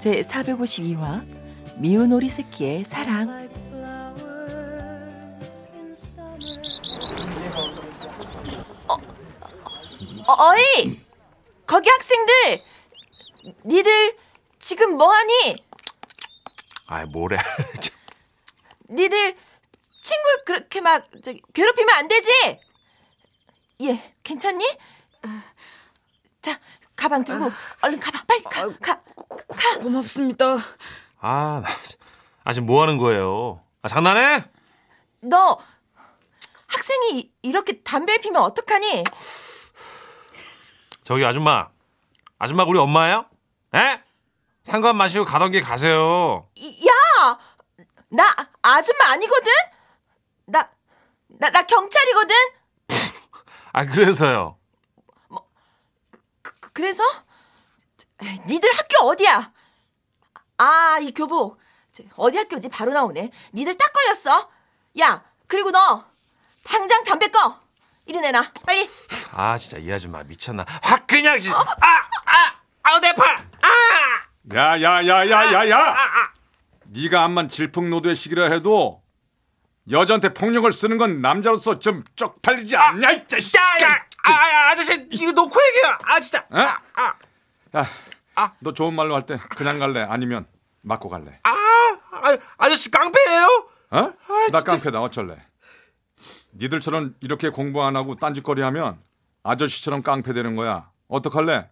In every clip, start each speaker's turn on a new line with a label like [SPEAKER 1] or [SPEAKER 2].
[SPEAKER 1] 제 452화 미운 오리 새끼의 사랑 어, 어, 어이 거기 학생들 니들 지금 뭐하니?
[SPEAKER 2] 아이 뭐래
[SPEAKER 1] 니들 친구 그렇게 막 저기 괴롭히면 안 되지? 예, 괜찮니? 자, 가방 들고 얼른 가봐. 빨리 가. 가. 가.
[SPEAKER 3] 고맙습니다.
[SPEAKER 2] 아, 나, 아 지금 뭐 하는 거예요? 아, 장난해?
[SPEAKER 1] 너 학생이 이렇게 담배 피면 어떡하니?
[SPEAKER 2] 저기 아줌마. 아줌마 우리 엄마예요? 에? 상관 마시고 가던 길 가세요.
[SPEAKER 1] 이- 야! 나 아줌마 아니거든? 나, 나, 나 경찰이거든?
[SPEAKER 2] 아 그래서요.
[SPEAKER 1] 그- 그래서? 니들 학교 어디야? 아, 이 교복. 저, 어디 학교지? 바로 나오네. 니들 딱 걸렸어. 야, 그리고 너, 당장 담배 꺼. 이리 내놔. 빨리.
[SPEAKER 2] 아 진짜 이 아줌마 미쳤나? 확 그냥 진. 아, 아, 아우 내 팔. 아,
[SPEAKER 4] 야 야 야 야 야야 네가 암만 질풍노도의 시기라 해도 여자한테 폭력을 쓰는 건 남자로서 좀 쪽팔리지 않냐 이 자식
[SPEAKER 2] 야야, 아, 아, 아저씨 이거 놓고 얘기해. 아 진짜.
[SPEAKER 4] 어?
[SPEAKER 2] 아, 아,
[SPEAKER 4] 야,
[SPEAKER 2] 아.
[SPEAKER 4] 너 좋은 말로 할 때 그냥 갈래 아니면 맞고 갈래
[SPEAKER 2] 아, 아, 아저씨 깡패예요?
[SPEAKER 4] 어? 나 깡패다 어쩔래 니들처럼 이렇게 공부 안 하고 딴짓거리 하면 아저씨처럼 깡패 되는 거야 어떡할래?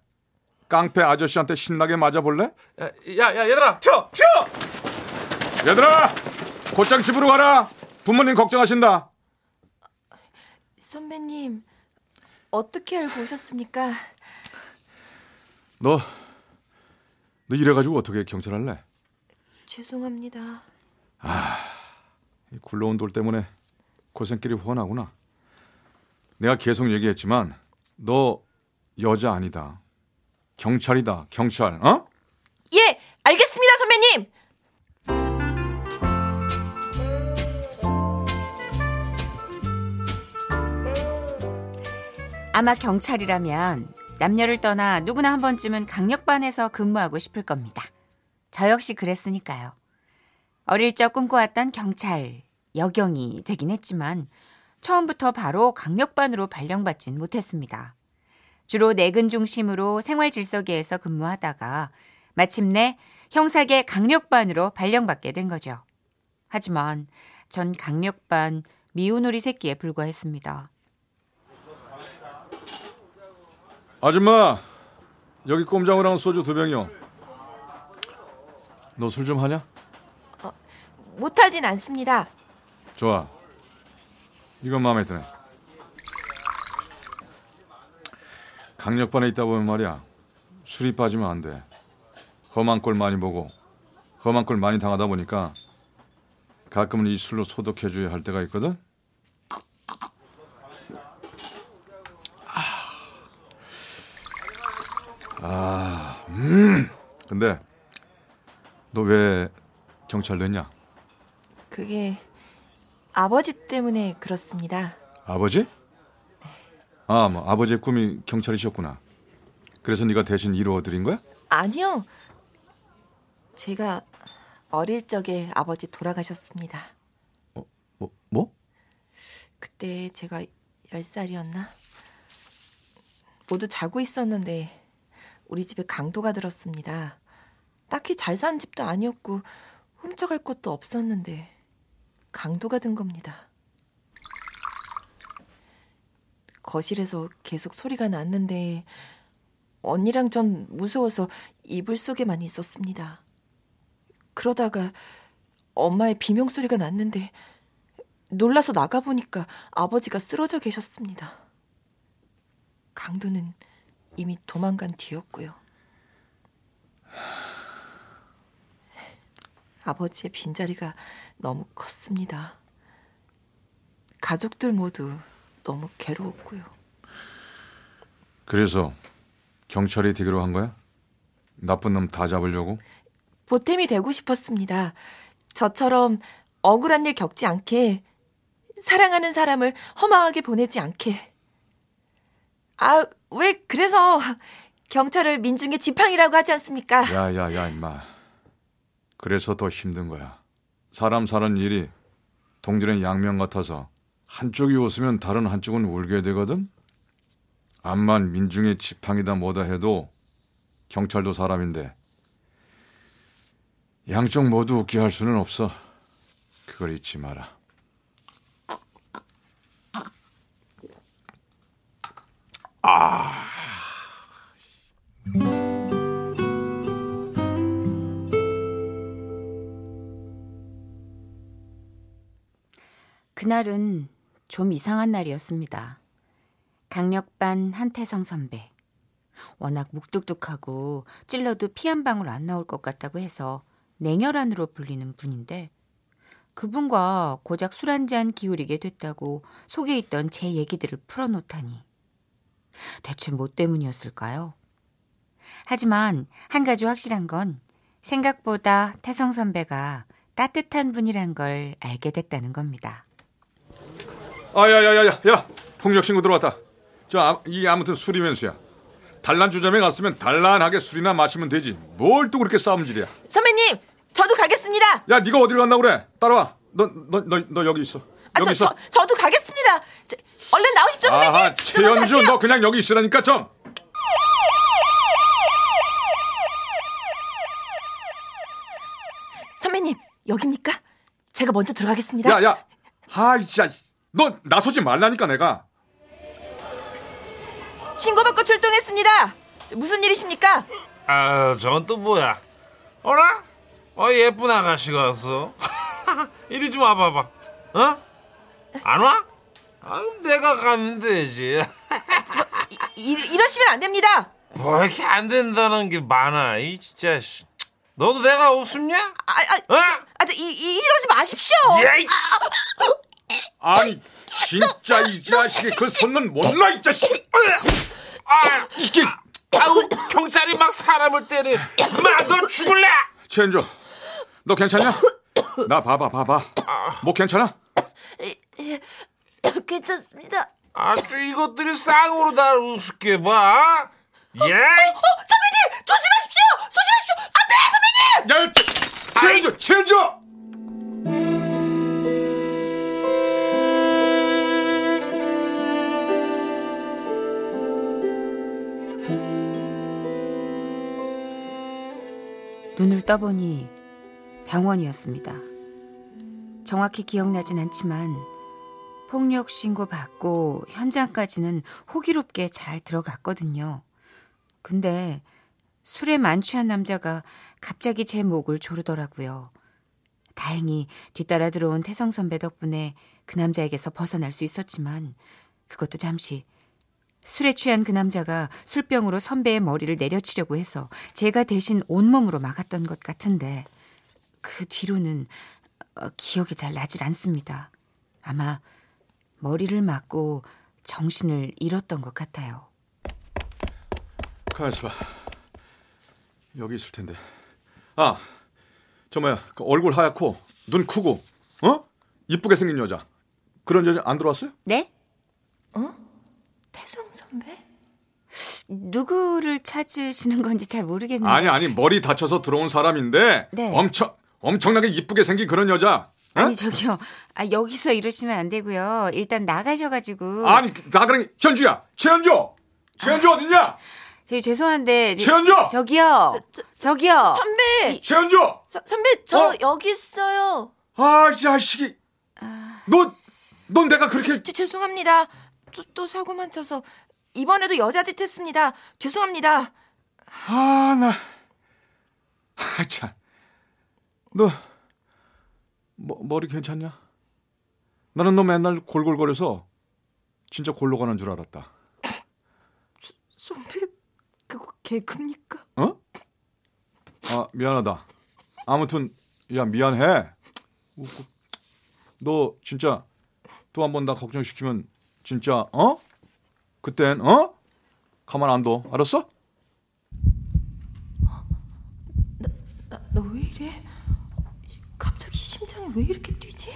[SPEAKER 4] 깡패 아저씨한테 신나게 맞아볼래?
[SPEAKER 2] 야, 야, 야 얘들아, 튀어, 튀어.
[SPEAKER 4] 얘들아 곧장 집으로 가라 부모님 걱정하신다
[SPEAKER 1] 선배님, 어떻게 알고 오셨습니까?
[SPEAKER 4] 너, 너 이래가지고 어떻게 경찰 할래?
[SPEAKER 1] 죄송합니다.
[SPEAKER 4] 이 굴러온 돌 때문에 고생길이 훤하구나. 내가 계속 얘기했지만 너 여자 아니다. 경찰이다. 경찰. 어?
[SPEAKER 1] 예, 알겠습니다, 선배님.
[SPEAKER 3] 아마 경찰이라면 남녀를 떠나 누구나 한 번쯤은 강력반에서 근무하고 싶을 겁니다. 저 역시 그랬으니까요. 어릴 적 꿈꿔왔던 경찰, 여경이 되긴 했지만 처음부터 바로 강력반으로 발령받진 못했습니다. 주로 내근 중심으로 생활질서계에서 근무하다가 마침내 형사계 강력반으로 발령받게 된 거죠. 하지만 전 강력반 미운 우리 새끼에 불과했습니다.
[SPEAKER 4] 아줌마, 여기 꼼장어랑 소주 두 병이요. 너 술 좀 하냐?
[SPEAKER 1] 못하진 않습니다.
[SPEAKER 4] 좋아. 이건 마음에 드네. 강력반에 있다 보면 말이야. 술이 빠지면 안 돼. 험한 꼴 많이 보고 험한 꼴 많이 당하다 보니까 가끔은 이 술로 소독해줘야 할 때가 있거든. 근데 너 왜 경찰 됐냐?
[SPEAKER 1] 그게 아버지 때문에 그렇습니다.
[SPEAKER 4] 아버지? 아, 뭐 아버지의 꿈이 경찰이셨구나. 그래서 네가 대신 이루어 드린 거야?
[SPEAKER 1] 아니요. 제가 어릴 적에 아버지 돌아가셨습니다.
[SPEAKER 4] 뭐 뭐?
[SPEAKER 1] 그때 제가 10살이었나? 모두 자고 있었는데 우리 집에 강도가 들었습니다. 딱히 잘 사는 집도 아니었고 훔쳐갈 것도 없었는데 강도가 든 겁니다. 거실에서 계속 소리가 났는데 언니랑 전 무서워서 이불 속에만 있었습니다. 그러다가 엄마의 비명 소리가 났는데 놀라서 나가보니까 아버지가 쓰러져 계셨습니다. 강도는 이미 도망간 뒤였고요. 아버지의 빈자리가 너무 컸습니다. 가족들 모두 너무 괴로웠고요.
[SPEAKER 4] 그래서 경찰이 되기로 한 거야? 나쁜 놈 다 잡으려고?
[SPEAKER 1] 보탬이 되고 싶었습니다. 저처럼 억울한 일 겪지 않게, 사랑하는 사람을 허망하게 보내지 않게. 아, 왜 그래서 경찰을 민중의 지팡이라고 하지 않습니까?
[SPEAKER 4] 야 야 야 임마. 그래서 더 힘든 거야. 사람 사는 일이 동전의 양면 같아서 한쪽이 웃으면 다른 한쪽은 울게 되거든. 암만 민중의 지팡이다 뭐다 해도 경찰도 사람인데 양쪽 모두 웃게 할 수는 없어. 그걸 잊지 마라.
[SPEAKER 3] 그날은 좀 이상한 날이었습니다. 강력반 한태성 선배. 워낙 묵뚝뚝하고 찔러도 피 한 방울 안 나올 것 같다고 해서 냉혈한으로 불리는 분인데 그분과 고작 술 한 잔 기울이게 됐다고 속에 있던 제 얘기들을 풀어놓다니 대체 뭐 때문이었을까요? 하지만 한 가지 확실한 건 생각보다 태성 선배가 따뜻한 분이란 걸 알게 됐다는 겁니다.
[SPEAKER 4] 아야야야야 야 폭력 신고 들어왔다. 저 아, 이게 아무튼 술이면수야. 단란 주점에 갔으면 단란하게 술이나 마시면 되지. 뭘 또 그렇게 싸움질이야.
[SPEAKER 1] 선배님, 저도 가겠습니다.
[SPEAKER 4] 야 네가 어디로 간다고 그래? 따라와. 너너너너 여기 있어.
[SPEAKER 1] 아,
[SPEAKER 4] 여기
[SPEAKER 1] 저. 저, 저 도 가겠습니다. 저, 얼른 나오십시오, 선배님.
[SPEAKER 4] 아하 최연주 너 그냥 여기 있으라니까 좀.
[SPEAKER 1] 선배님, 여깁니까? 제가 먼저 들어가겠습니다.
[SPEAKER 4] 야야. 아이야. 너 나서지 말라니까 내가.
[SPEAKER 1] 신고받고 출동했습니다. 무슨 일이십니까?
[SPEAKER 2] 아, 저건 또 뭐야? 어라? 어, 예쁜 아가씨가 왔어. 이리 좀 와봐봐. 어? 안 와? 아, 내가 가면 되지.
[SPEAKER 1] 이, 이, 이러시면 안 됩니다.
[SPEAKER 2] 뭐 이렇게 안 된다는 게 많아, 이 진짜. 씨. 너도 내가 웃음냐?
[SPEAKER 1] 아, 아,
[SPEAKER 2] 어?
[SPEAKER 1] 아, 저, 이, 이, 이러지 마십시오.
[SPEAKER 2] 야, 이
[SPEAKER 4] 아니 진짜 이 자식이 그 손은 못나 이 자식.
[SPEAKER 2] 아,
[SPEAKER 4] 이게
[SPEAKER 2] 아우, 경찰이 막 사람을 때려. 마, 너 죽을래?
[SPEAKER 4] 최연주. 너 괜찮냐? 나 봐봐 봐봐. 뭐 괜찮아?
[SPEAKER 1] 괜찮습니다.
[SPEAKER 2] 아주 이것들이 쌍으로 날 우습게 봐. 예?
[SPEAKER 1] 선배님, 조심하십시오. 조심하십시오. 안 돼, 선배님.
[SPEAKER 4] 야 최연주 최연주.
[SPEAKER 3] 눈을 떠보니 병원이었습니다. 정확히 기억나진 않지만 폭력 신고 받고 현장까지는 호기롭게 잘 들어갔거든요. 근데 술에 만취한 남자가 갑자기 제 목을 조르더라고요. 다행히 뒤따라 들어온 태성 선배 덕분에 그 남자에게서 벗어날 수 있었지만 그것도 잠시 술에 취한 그 남자가 술병으로 선배의 머리를 내려치려고 해서 제가 대신 온몸으로 막았던 것 같은데 그 뒤로는 어, 기억이 잘 나질 않습니다. 아마 머리를 맞고 정신을 잃었던 것 같아요.
[SPEAKER 4] 가만 있어 봐. 여기 있을 텐데. 아, 저 뭐야, 그 얼굴 하얗고 눈 크고, 어? 이쁘게 생긴 여자. 그런 여자 안 들어왔어요?
[SPEAKER 3] 네?
[SPEAKER 1] 태성 선배?
[SPEAKER 3] 누구를 찾으시는 건지 잘 모르겠는데.
[SPEAKER 4] 아니 아니 머리 다쳐서 들어온 사람인데
[SPEAKER 3] 네.
[SPEAKER 4] 엄청 엄청나게 이쁘게 생긴 그런 여자. 어?
[SPEAKER 3] 아니 저기요. 아, 여기서 이러시면 안 되고요. 일단 나가셔가지고.
[SPEAKER 4] 아니 나그랑 현주야, 최현주, 최현주 어딨냐?
[SPEAKER 3] 저기 죄송한데. 저-
[SPEAKER 4] 최현주,
[SPEAKER 3] 저기요. 저 기요.
[SPEAKER 1] 선배,
[SPEAKER 4] 최현주.
[SPEAKER 1] 서- 선배, 저
[SPEAKER 4] 어?
[SPEAKER 1] 여기 있어요.
[SPEAKER 4] 아, 이 자식이. 너, 넌 내가 그렇게
[SPEAKER 1] 저, 죄송합니다. 또, 또 사고만 쳐서 이번에도 여자 짓 했습니다. 죄송합니다.
[SPEAKER 4] 아, 나. 아, 참. 너, 머, 머리 괜찮냐? 나는 너 맨날 골골거려서 진짜 골로 가는 줄 알았다.
[SPEAKER 1] 선배, 그거 개그입니까?
[SPEAKER 4] 어? 아, 미안하다. 아무튼 야 미안해. 너 진짜 또 한 번 나 걱정시키면 진짜 어? 그땐 어? 가만 안 둬. 알았어?
[SPEAKER 1] 나 너 왜 이래? 갑자기 심장이 왜 이렇게 뛰지?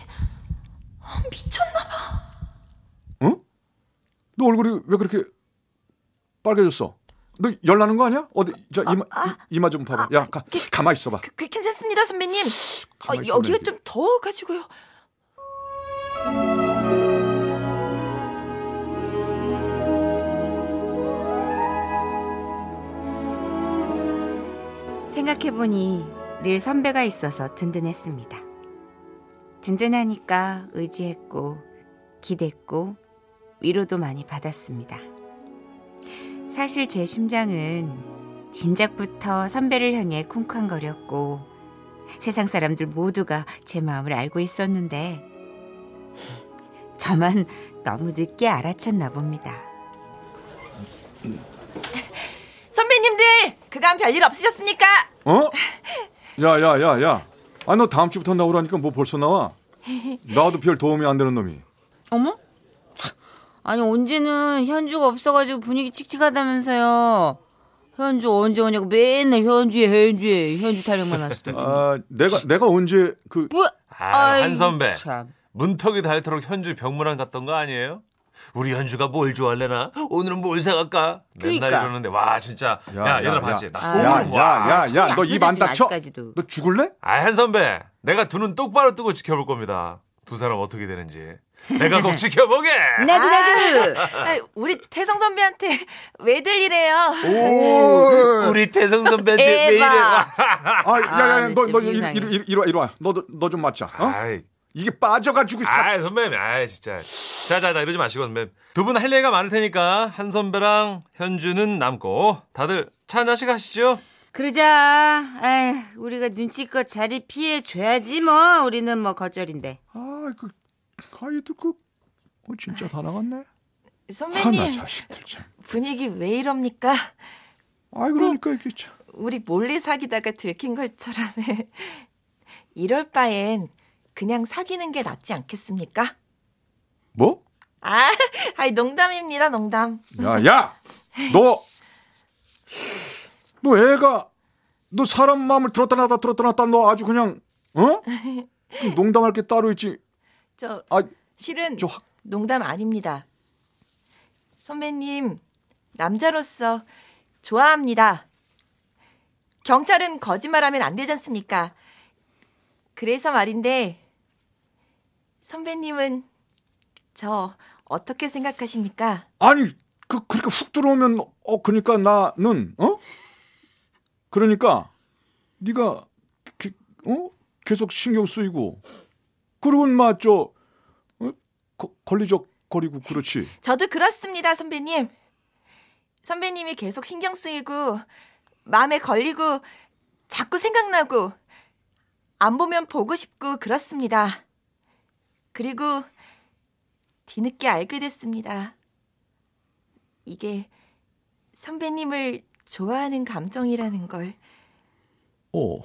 [SPEAKER 1] 아, 미쳤나 봐.
[SPEAKER 4] 어? 너 얼굴이 왜 그렇게 빨개졌어? 너 열나는 거 아니야? 어디 자 이마 이, 이마 좀 봐봐. 야 가, 가만 있어봐.
[SPEAKER 1] 그, 그, 괜찮습니다, 선배님. 어, 여기가. 좀 더워가지고요.
[SPEAKER 3] 생각해보니 늘 선배가 있어서 든든했습니다. 든든하니까 의지했고, 기댔고, 위로도 많이 받았습니다. 사실 제 심장은 진작부터 선배를 향해 쿵쾅거렸고, 세상 사람들 모두가 제 마음을 알고 있었는데, 저만 너무 늦게 알아챘나 봅니다.
[SPEAKER 1] 선배님들, 그간 별일 없으셨습니까?
[SPEAKER 4] 어? 야, 야, 야, 야. 아, 너 다음 주부터 나오라니까 뭐 벌써 나와? 나도 별 도움이 안 되는 놈이.
[SPEAKER 3] 어머? 참, 아니 언제는 현주가 없어가지고 분위기 칙칙하다면서요. 현주 언제 오냐고 맨날 현주에 현주에 현주 타령만 하시더니.
[SPEAKER 4] 아, 내가 내가 언제 그
[SPEAKER 3] 뭐?
[SPEAKER 2] 아, 한 선배.
[SPEAKER 3] 참.
[SPEAKER 2] 문턱이 닳도록 현주 병문안 갔던 거 아니에요? 우리 현주가 뭘 좋아할래나? 오늘은 뭘 사갈까? 맨날
[SPEAKER 3] 그러니까.
[SPEAKER 2] 이러는데 와 진짜 야, 얘들아 봤지? 나
[SPEAKER 3] 아,
[SPEAKER 2] 소름
[SPEAKER 4] 야,
[SPEAKER 2] 와.
[SPEAKER 4] 야, 야, 야,
[SPEAKER 3] 손이
[SPEAKER 4] 너입 안 닥쳐?
[SPEAKER 3] 아직까지도.
[SPEAKER 4] 너 죽을래?
[SPEAKER 2] 아, 한 선배. 내가 두 눈 똑바로 뜨고 지켜볼 겁니다. 두 사람 어떻게 되는지. 내가 꼭 지켜보게!
[SPEAKER 3] 나도 나도.
[SPEAKER 1] 아, 우리 태성 선배한테 왜들 이래요?
[SPEAKER 2] 우리 태성 선배한테 왜 이래?
[SPEAKER 4] 아, 야, 야, 야,
[SPEAKER 3] 아,
[SPEAKER 4] 너, 너,
[SPEAKER 3] 진짜
[SPEAKER 4] 이리. 이리, 이리 와, 이리 와. 너, 너좀 맞자. 어?
[SPEAKER 2] 아이,
[SPEAKER 4] 이게 빠져가지고. 다-
[SPEAKER 2] 아이, 선배님, 아이, 진짜. 자, 자, 자, 이러지 마시고, 선배님. 두 분 할 얘기가 많을 테니까, 한 선배랑 현주는 남고, 다들 차 한잔씩 하시죠?
[SPEAKER 3] 그러자. 에이, 우리가 눈치껏 자리 피해 줘야지 뭐. 우리는 뭐 거절인데.
[SPEAKER 4] 아, 그, 아이도 그, 어, 진짜 다 나갔네. 하나
[SPEAKER 1] 선배님,
[SPEAKER 4] 자식들 참.
[SPEAKER 1] 분위기 왜 이럽니까?
[SPEAKER 4] 아이, 그러니까 이게 참.
[SPEAKER 1] 우리 몰래 사귀다가 들킨 것처럼 이럴 바엔 그냥 사귀는 게 낫지 않겠습니까?
[SPEAKER 4] 뭐?
[SPEAKER 1] 아, 아이 농담입니다, 농담.
[SPEAKER 4] 야, 야! 너, 너 애가, 너 사람 마음을 들었다 놨다 들었다 놨다 너 아주 그냥, 어? 농담할 게 따로 있지.
[SPEAKER 1] 저
[SPEAKER 4] 아,
[SPEAKER 1] 실은
[SPEAKER 4] 저 확-
[SPEAKER 1] 농담 아닙니다. 선배님, 남자로서 좋아합니다. 경찰은 거짓말하면 안 되지 않습니까? 그래서 말인데, 선배님은 저 어떻게 생각하십니까?
[SPEAKER 4] 아니, 그, 그렇게 훅 들어오면, 어, 그러니까 나는, 어? 그러니까, 네가 게- 어? 계속 신경 쓰이고, 그리고 막, 저, 어? 거, 걸리적 거리고, 그렇지.
[SPEAKER 1] 저도 그렇습니다, 선배님. 선배님이 계속 신경 쓰이고, 마음에 걸리고, 자꾸 생각나고, 안 보면 보고 싶고, 그렇습니다. 그리고, 뒤늦게 알게 됐습니다. 이게, 선배님을 좋아하는 감정이라는 걸.
[SPEAKER 4] 어,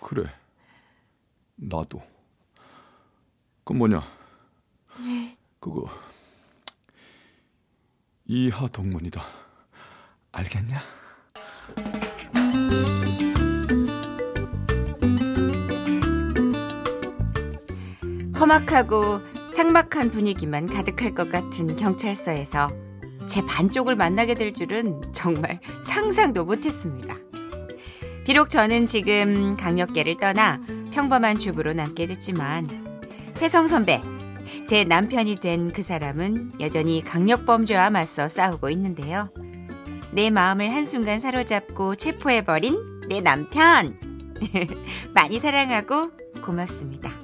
[SPEAKER 4] 그래. 나도. 그 뭐냐? 그거 이하 동문이다. 알겠냐?
[SPEAKER 3] 험악하고 삭막한 분위기만 가득할 것 같은 경찰서에서 제 반쪽을 만나게 될 줄은 정말 상상도 못했습니다. 비록 저는 지금 강력계를 떠나 평범한 주부로 남게 됐지만 태성 선배, 제 남편이 된 그 사람은 여전히 강력범죄와 맞서 싸우고 있는데요. 내 마음을 한순간 사로잡고 체포해버린 내 남편! 많이 사랑하고 고맙습니다.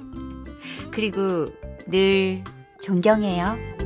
[SPEAKER 3] 그리고 늘 존경해요.